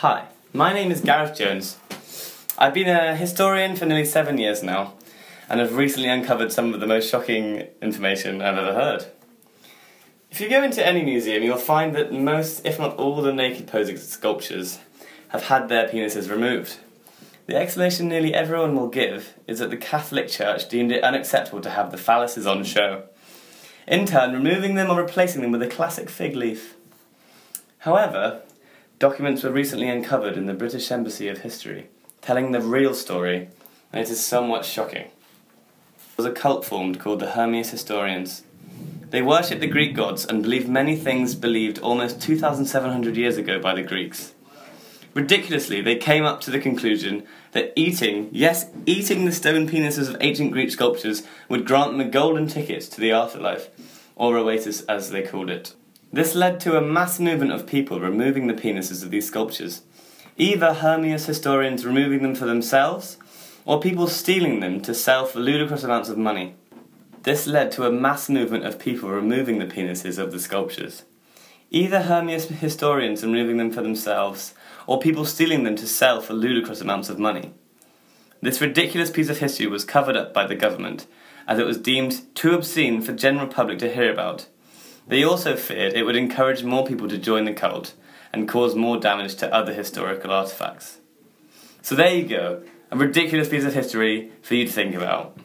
Hi, my name is Gareth Jones. I've been a historian for nearly seven years now, and have recently uncovered some of the most shocking information I've ever heard. If you go into any museum, you'll find that most, if not all, the naked posing sculptures have had their penises removed. The explanation nearly everyone will give is that the Catholic Church deemed it unacceptable to have the phalluses on show, in turn, removing them or replacing them with a classic fig leaf. However, documents were recently uncovered in the British Embassy of History telling the real story, and it is somewhat shocking. There was a cult formed called the Hermes Historians. They worshipped the Greek gods and believed many things believed almost 2,700 years ago by the Greeks. Ridiculously, they came up to the conclusion that eating, yes, eating the stone penises of ancient Greek sculptures would grant them a golden ticket to the afterlife, or Oasis as they called it. This led to a mass movement of people removing the penises of these sculptures, either Hermes historians removing them for themselves, or people stealing them to sell for ludicrous amounts of money. This led to a mass movement of people removing the penises of the sculptures, either Hermes historians removing them for themselves, or people stealing them to sell for ludicrous amounts of money. This ridiculous piece of history was covered up by the government, as it was deemed too obscene for general public to hear about. They also feared it would encourage more people to join the cult and cause more damage to other historical artifacts. So there you go, a ridiculous piece of history for you to think about.